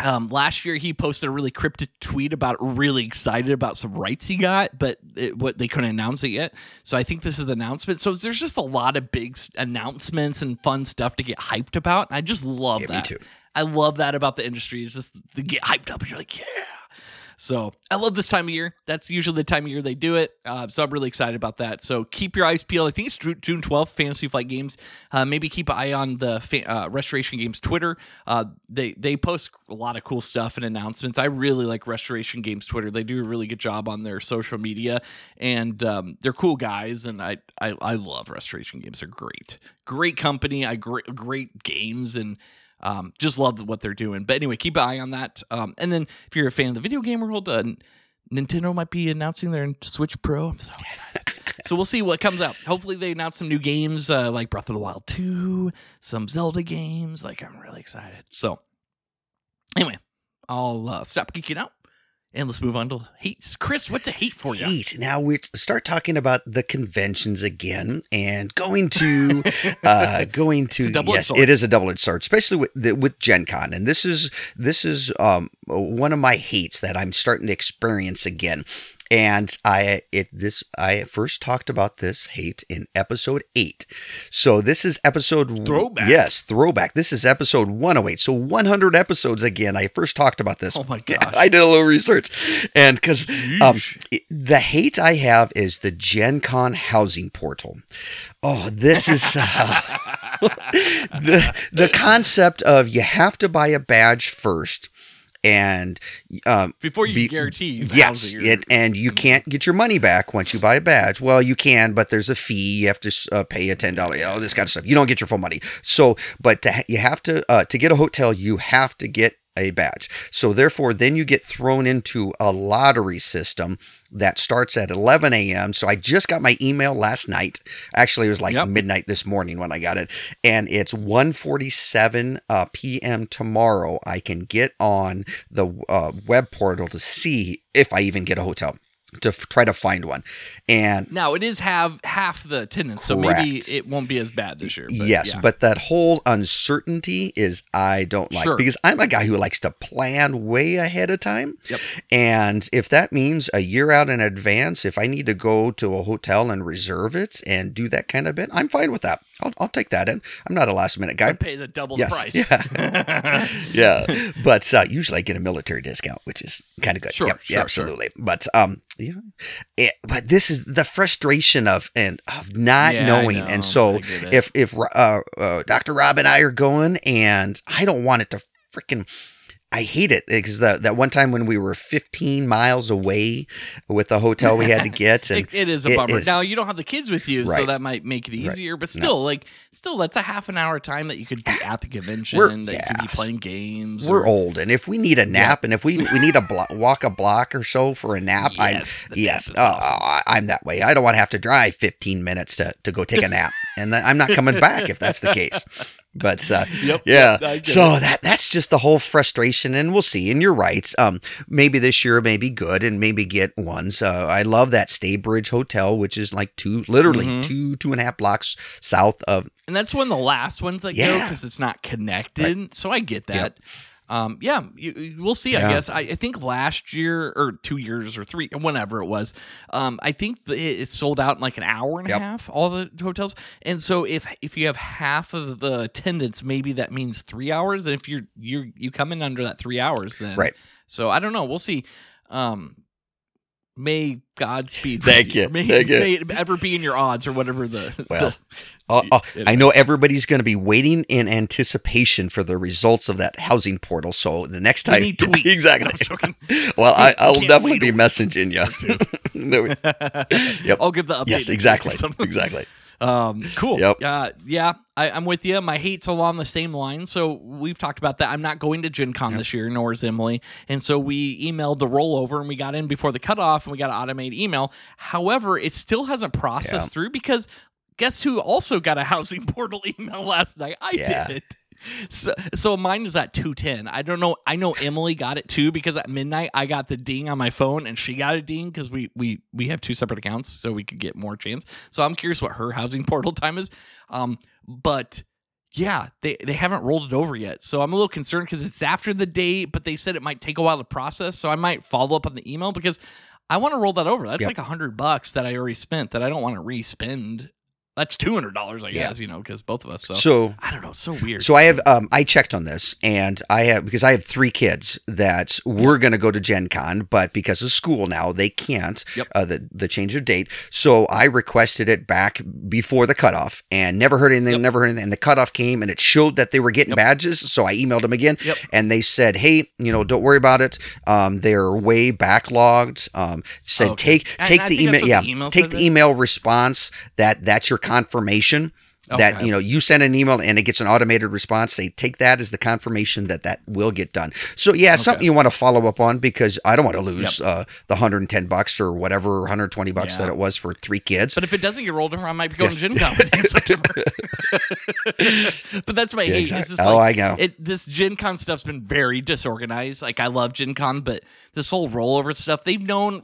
um, last year, he posted a really cryptic tweet about really excited about some rights he got, but it, what they couldn't announce it yet. So I think this is the announcement. So there's just a lot of big announcements and fun stuff to get hyped about. And I just love yeah, that. I love that about the industry. Is just to get hyped up and you're like, yeah. So I love this time of year. That's usually the time of year they do it. Uh, so I'm really excited about that. So keep your eyes peeled. I think it's June 12th, Fantasy Flight Games. Uh, maybe keep an eye on the fa- uh, Restoration Games Twitter. Uh, they they post a lot of cool stuff and announcements. I really like Restoration Games Twitter. They do a really good job on their social media, and um, they're cool guys. And I, I I love Restoration Games. They're great, great company. I great great games and um, just love what they're doing. But anyway, keep an eye on that. Um, and then if you're a fan of the video game world, uh, Nintendo might be announcing their Switch Pro. I'm so excited. so we'll see what comes out. Hopefully, they announce some new games uh, like Breath of the Wild 2, some Zelda games. Like, I'm really excited. So, anyway, I'll uh, stop geeking out and let's move on to hates. Chris, what's a hate for you? Hate. Now we start talking about the conventions again and going to uh going to yes, it is a double-edged sword, especially with the, with Gen Con. And this is this is um one of my hates that I'm starting to experience again and I it this I first talked about this hate in episode eight. So this is episode throwback. Yes, throwback. This is episode 108. So 100 episodes again. I first talked about this. Oh my gosh! I did a little research, and because um, the hate I have is the Gen Con housing portal. Oh, this is uh, the the concept of you have to buy a badge first and um, before you be, guarantee yes it, and you can't get your money back once you buy a badge. Well you can but there's a fee. You have to uh, pay a $10 all this kind of stuff. You don't get your full money. So but to, you have to uh, to get a hotel you have to get a badge. So therefore, then you get thrown into a lottery system that starts at 11 a.m. So I just got my email last night. Actually, it was like yep. midnight this morning when I got it, and it's 1:47 uh, p.m. tomorrow. I can get on the uh, web portal to see if I even get a hotel to f- try to find one. And now it is have half the attendance, so maybe it won't be as bad this year. But yes, yeah. but that whole uncertainty is I don't like sure. because I'm a guy who likes to plan way ahead of time. Yep. And if that means a year out in advance, if I need to go to a hotel and reserve it and do that kind of bit, I'm fine with that. I'll, I'll take that in. I'm not a last minute guy. i pay the double yes. price. Yeah. yeah. But uh, usually I get a military discount, which is kind of good. Sure, yep, sure, yeah, absolutely. Sure. But um, yeah. It, but this is the frustration of and of not yeah, knowing. And so if if uh, uh, Dr. Rob and I are going and I don't want it to freaking I hate it eh, because that that one time when we were 15 miles away with the hotel we had to get, and it, it is a bummer. Is, now you don't have the kids with you, right. so that might make it easier. Right. But still, no. like, still, that's a half an hour time that you could be at the convention. We're, that yeah. you could be playing games. We're or, old, and if we need a nap, yeah. and if we we need a blo- walk a block or so for a nap, yes, I'm yes, oh, awesome. Uh, I'm that way. I don't want to have to drive 15 minutes to to go take a nap, and I'm not coming back if that's the case. But uh, Yep. yeah, get so it. that that's just the whole frustration, and we'll see. And you're right. Um, maybe this year may be good, and maybe get ones. Uh, I love that Staybridge Hotel, which is like two, literally Mhm. two two and a half blocks south of. And that's one of the last ones that go Yeah. because it's not connected. So I get that. Um, yeah, you, we'll see. I guess I, I think last year or two years or three, whenever it was, um, I think the, it, it sold out in like an hour and Yep. a half. All the hotels, and so if if you have half of the attendance, maybe that means three hours. And if you're you you come in under that three hours, then Right. So I don't know. We'll see. Um, may Godspeed. Thank you. May, Thank you. may it ever be in your odds or whatever the. Well, the- Oh, oh, I know everybody's going to be waiting in anticipation for the results of that housing portal. So the next We time, need tweets. exactly. No, Well, I, I will definitely be messaging you. No, Yep. I'll give the update. yes, next week or exactly, exactly. Um, cool. Yep. Uh, yeah, I, I'm with you. My hate's along the same line. So we've talked about that. I'm not going to Gen Con Yep. this year, nor is Emily. And so we emailed the rollover and we got in before the cutoff and we got an automated email. However, it still hasn't processed Yeah. through because guess who also got a housing portal email last night? I Yeah. did. So, so mine was at 210. I don't know. I know Emily got it too because at midnight I got the ding on my phone and she got a ding because we we we have two separate accounts so we could get more chance. So I'm curious what her housing portal time is. Um, but yeah, they they haven't rolled it over yet. So I'm a little concerned because it's after the date, but they said it might take a while to process. So I might follow up on the email because I want to roll that over. That's Yep. like a hundred bucks that I already spent that I don't want to re-spend. That's two hundred dollars, I Yeah. guess. You know, because both of us. So, So, I don't know. It's so weird. so I have um, I checked on this, and I have because I have three kids that were going to go to Gen Con, but because of school now, they can't. Yep. Uh, the the change of date. So I requested it back before the cutoff, and never heard anything. Yep. Never heard anything. And the cutoff came, and it showed that they were getting Yep. badges. So I emailed them again, Yep. and they said, "Hey, you know, don't worry about it. Um, they're way backlogged. Um, said Oh, okay. take take I the think email. Yeah, the email take the email response that that's your confirmation." That you know you send an email and it gets an automated response. They take that as the confirmation that that will get done. So yeah, it's something you want to follow up on because I don't want to lose uh, the 110 bucks or whatever 120 bucks Yeah. that it was for three kids. But if it doesn't get rolled over, I might be going Yes. to Gen Con September. but that's my Yeah, hate. exact- It's oh, like, I know. It, this Gen Con stuff's been very disorganized. Like, I love Gen Con, but this whole rollover stuff, they've known.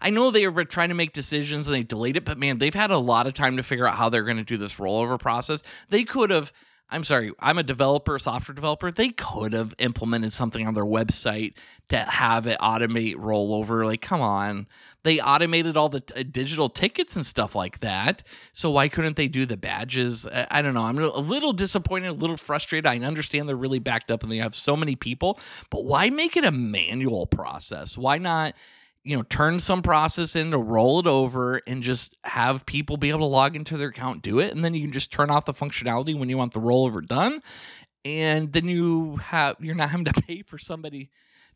I know they were trying to make decisions and they delayed it, but man, they've had a lot of time to figure out how they're going to do this rollover process. They could have. I'm sorry, I'm a developer, software developer. They could have implemented something on their website to have it automate rollover. Like, come on. They automated all the t- uh, digital tickets and stuff like that. So why couldn't they do the badges? I, I don't know. I'm a little disappointed, a little frustrated. I understand they're really backed up and they have so many people, but why make it a manual process? Why not, you know, turn some process in to roll it over and just have people be able to log into their account, do it, and then you can just turn off the functionality when you want the rollover done, and then you have you're not having to pay for somebody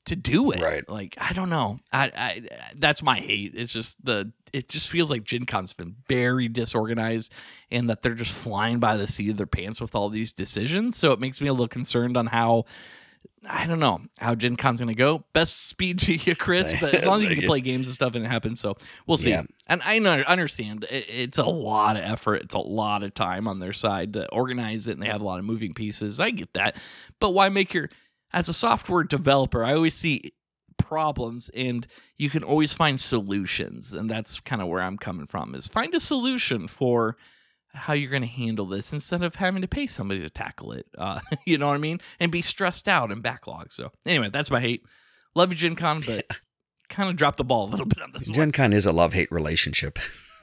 to do it. Right. Like I don't know. I, I that's my hate. It's just the it just feels like Gen Con's been very disorganized and that they're just flying by the seat of their pants with all these decisions. So it makes me a little concerned on how I don't know how Gen Con's gonna go. Best speed to you, Chris, but as long as you can play games and stuff and it happens, so we'll see. Yeah. And I know, understand it's a lot of effort, it's a lot of time on their side to organize it, and they have a lot of moving pieces. I get that, but why make your as a software developer? I always see problems and you can always find solutions and that's kind of where i'm coming from is find a solution for how you're going to handle this instead of having to pay somebody to tackle it uh, you know what i mean? And be stressed out and backlog so anyway that's my hate. Love you gen con but kind of dropped the ball a little bit on this one. Gen Con is a love hate relationship.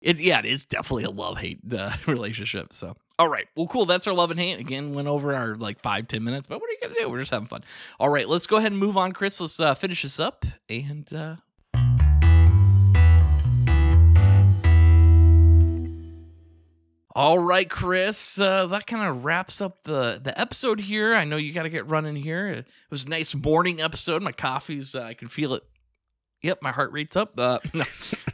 it, yeah it is definitely a love hate uh, relationship so. All right well cool that's our love and hate. Again went over our like five ten minutes but what are you gonna do? We're just having fun. All right let's go ahead and move on chris. Let's uh, finish this up and All right, Chris. Uh, that kind of wraps up the the episode here. I know you got to get running here. It was a nice morning episode. My coffee's uh, I can feel it. Yep, my heart rate's up. Uh, no.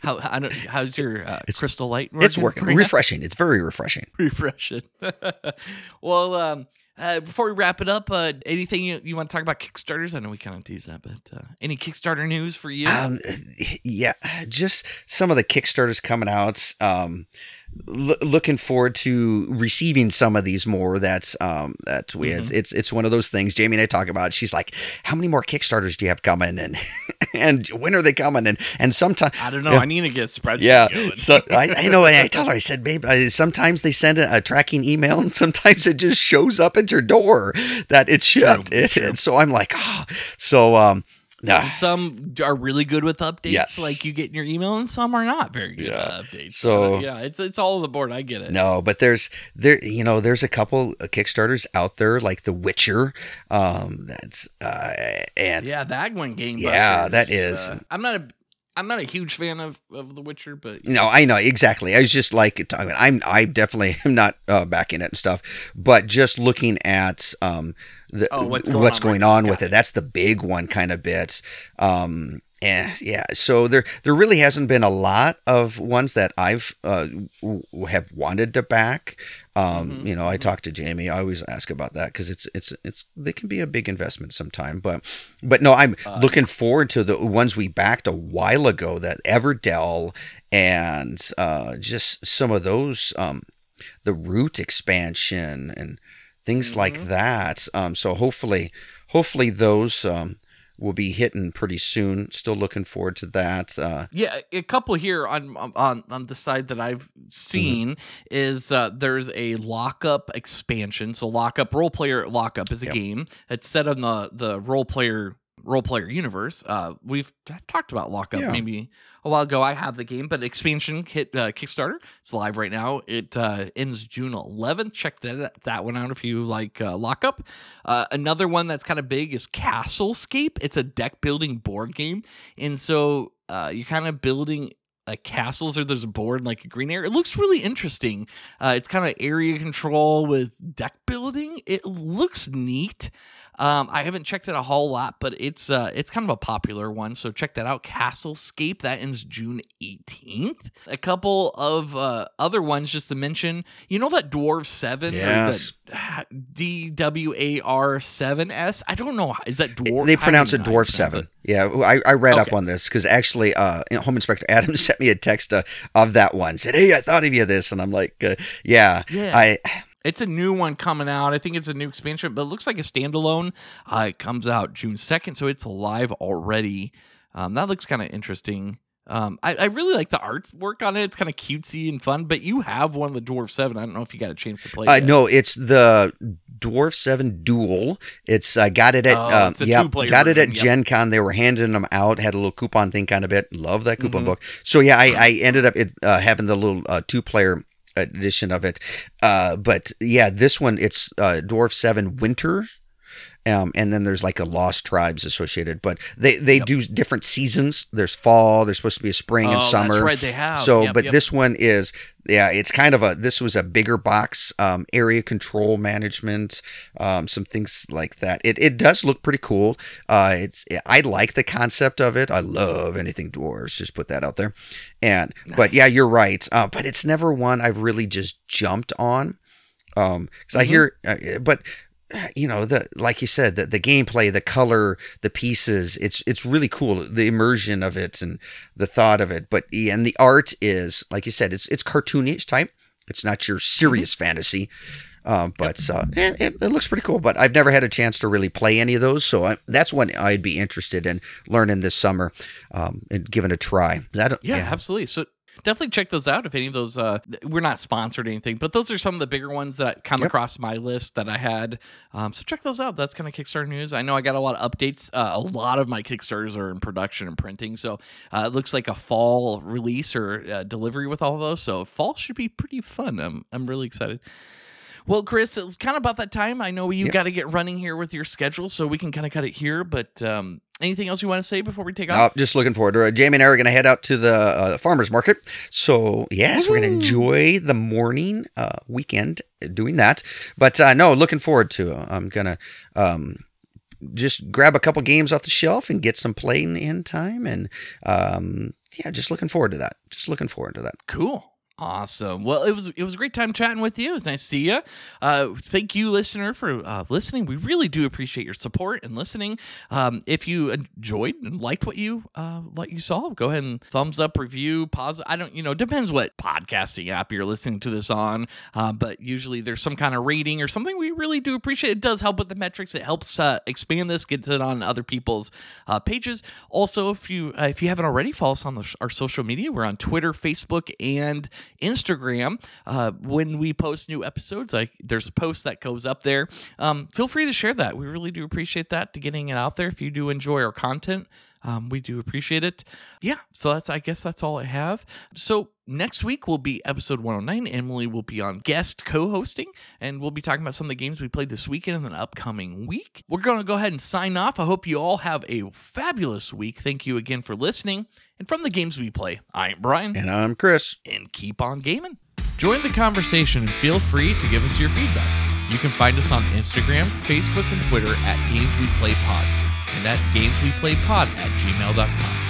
How, I don't, how's your uh, It's- crystal light? Working? It's working. Refreshing. It's very refreshing. refreshing. well, um, uh, before we wrap it up, uh, anything you, you want to talk about Kickstarters? I know we kind of teased that, but uh, any Kickstarter news for you? Um, yeah, just some of the Kickstarters coming out. Um, l- looking forward to receiving some of these more. That's um, that we Mm-hmm. it's, it's it's one of those things. Jamie and I talk about. She's like, "How many more Kickstarters do you have coming?" And and when are they coming? And and sometimes I don't know. yeah. I need to get a spreadsheet Yeah, going. so I, I know. I tell her, I said, babe, uh, sometimes they send a, a tracking email, and sometimes it just shows up at your door that it's shipped. True, It- true. so I'm like, oh, so um, nah, And some are really good with updates, Yes. like you get in your email, and some are not very good Yeah. at updates. So- yeah, it's it's all on the board. I get it. no, but there's there, you know, there's a couple of Kickstarters out there like The Witcher, um, that's uh, and Yeah, that one game. Yeah, that is. Uh, I'm not a I'm not a huge fan of of The Witcher, but No, I know exactly. I was just like talking. I'm I definitely am not uh, backing it and stuff, but just looking at um the Oh, what's what's going going, on with on it. with Got it. That's the big one kind of bit. Um and yeah, so there there really hasn't been a lot of ones that I've uh w- have wanted to back. Um, Mhm, you know, I talk to Jamie. I always ask about that because it's it's it's they can be a big investment sometime. But but no, I'm Uh, looking forward to the ones we backed a while ago that Everdell and uh, just some of those um, the root expansion and things Mhm. like that. Um, so hopefully, hopefully those um, will be hitting pretty soon. Still looking forward to that. Uh, Yeah, a couple here on on on the side that I've seen is uh, there's a lockup expansion. So lockup Roll Player lockup is a Yep. game. It's set on the the Roll Player Roll Player universe. Uh, we've I've talked about lockup Yeah. maybe a while ago. I have the game, but expansion hit uh, Kickstarter. It's live right now. It uh, ends June 11th. Check that that one out if you like uh, lockup. Uh, another one that's kind of big is Castlescape. It's a deck building board game, and so uh, you're kind of building like castles or there's a board like a green area. It looks really interesting. Uh, it's kind of area control with deck building. It looks neat. Um, I haven't checked it a whole lot, but it's uh, it's kind of a popular one. So check that out. Castlescape that ends June 18th. A couple of uh, other ones just to mention. You know that Dwarf Seven, Yes. D W A R Seven S. I don't know. Is that dwarf? they pronounce it Dwarf Seven. it? Yeah, I, I read up on this because actually, uh, Home Inspector Adams sent me a text uh, of that one. Said, "Hey, I thought of you this," and I'm like, uh, "Yeah, Yeah. I It's a new one coming out. I think it's a new expansion, but it looks like a standalone. Uh, it comes out June 2nd, so it's live already. Um, that looks kind of interesting. Um, I, I really like the artwork on it. It's kind of cutesy and fun, but you have one of the Dwarf 7. I don't know if you got a chance to play Uh, it. no, it's the Dwarf Seven Duel. It's I got it at Oh, um, yeah, got it at yep. Gen Con. They were handing them out. Had a little coupon thing kind of bit. Love that coupon Mhm. book. So yeah, I, I ended up it, uh, having the little uh, two player edition of it. Uh, but yeah, this one it's uh, Dwarf Seven Winter. Um, and then there's like a Lost Tribes associated, but they they do different seasons. There's fall. There's supposed to be a spring oh, and summer. That's right, they have. So, Yep, but yep. this one is, yeah, it's kind of a. This was a bigger box, um, area control management, um, some things like that. It it does look pretty cool. Uh, it's I like the concept of it. I love anything dwarves. Just put that out there. And but yeah, you're right. Uh, but it's never one I've really just jumped on. Um, because I Mhm. hear, uh, but you know the like you said the, the gameplay the color the pieces it's it's really cool the immersion of it and the thought of it. But yeah, and the art is like you said it's it's cartoonish type. It's not your serious fantasy um, but uh, it, it, it looks pretty cool but i've never had a chance to really play any of those so I, that's one i'd be interested in learning this summer um, and giving a try. That Yeah, absolutely. So definitely check those out if any of those uh we're not sponsored or anything, but those are some of the bigger ones that come Yep. across my list that I had. Um so check those out. That's kind of Kickstarter news. I know I got a lot of updates. Uh, a lot of my Kickstarters are in production and printing. So uh, it looks like a fall release or uh, delivery with all of those. So fall should be pretty fun. I'm I'm really excited. Well, Chris, it's kind of about that time. I know you Yep. got to get running here with your schedule, so we can kind of cut it here. But um, anything else you want to say before we take off? Oh, just looking forward to it. Jamie and I are going to head out to the uh, farmers market. So, yes, we're going to enjoy the morning uh, weekend doing that. But uh, no, looking forward to it. I'm going to um, just grab a couple games off the shelf and get some playing in time. And um, yeah, just looking forward to that. Just looking forward to that. Cool. Awesome. Well, it was it was a great time chatting with you. It was nice to see you. Uh, thank you, listener, for uh, listening. We really do appreciate your support and listening. Um, if you enjoyed and liked what you uh, what you saw, go ahead and thumbs up, review, pause. I don't, you know, depends what podcasting app you're listening to this on, uh, but usually there's some kind of rating or something. We really do appreciate. It does help with the metrics. It helps uh, expand this, gets it on other people's uh, pages. Also, if you if you haven't already, follow us on the, our social media. We're on Twitter, Facebook, and Instagram. Uh, when we post new episodes, like there's a post that goes up there. Um, feel free to share that. We really do appreciate that to getting it out there. If you do enjoy our content, um, we do appreciate it. Yeah, so that's I guess that's all I have. So next week will be episode 109. Emily will be on guest co-hosting, and we'll be talking about some of the games we played this weekend and the upcoming week. We're going to go ahead and sign off. I hope you all have a fabulous week. Thank you again for listening. And from the games we play, I'm Bryan. And I'm Chris. And keep on gaming. Join the conversation and feel free to give us your feedback. You can find us on Instagram, Facebook, and Twitter at Games We Play Pod and at gamesweplaypod at gmail.com.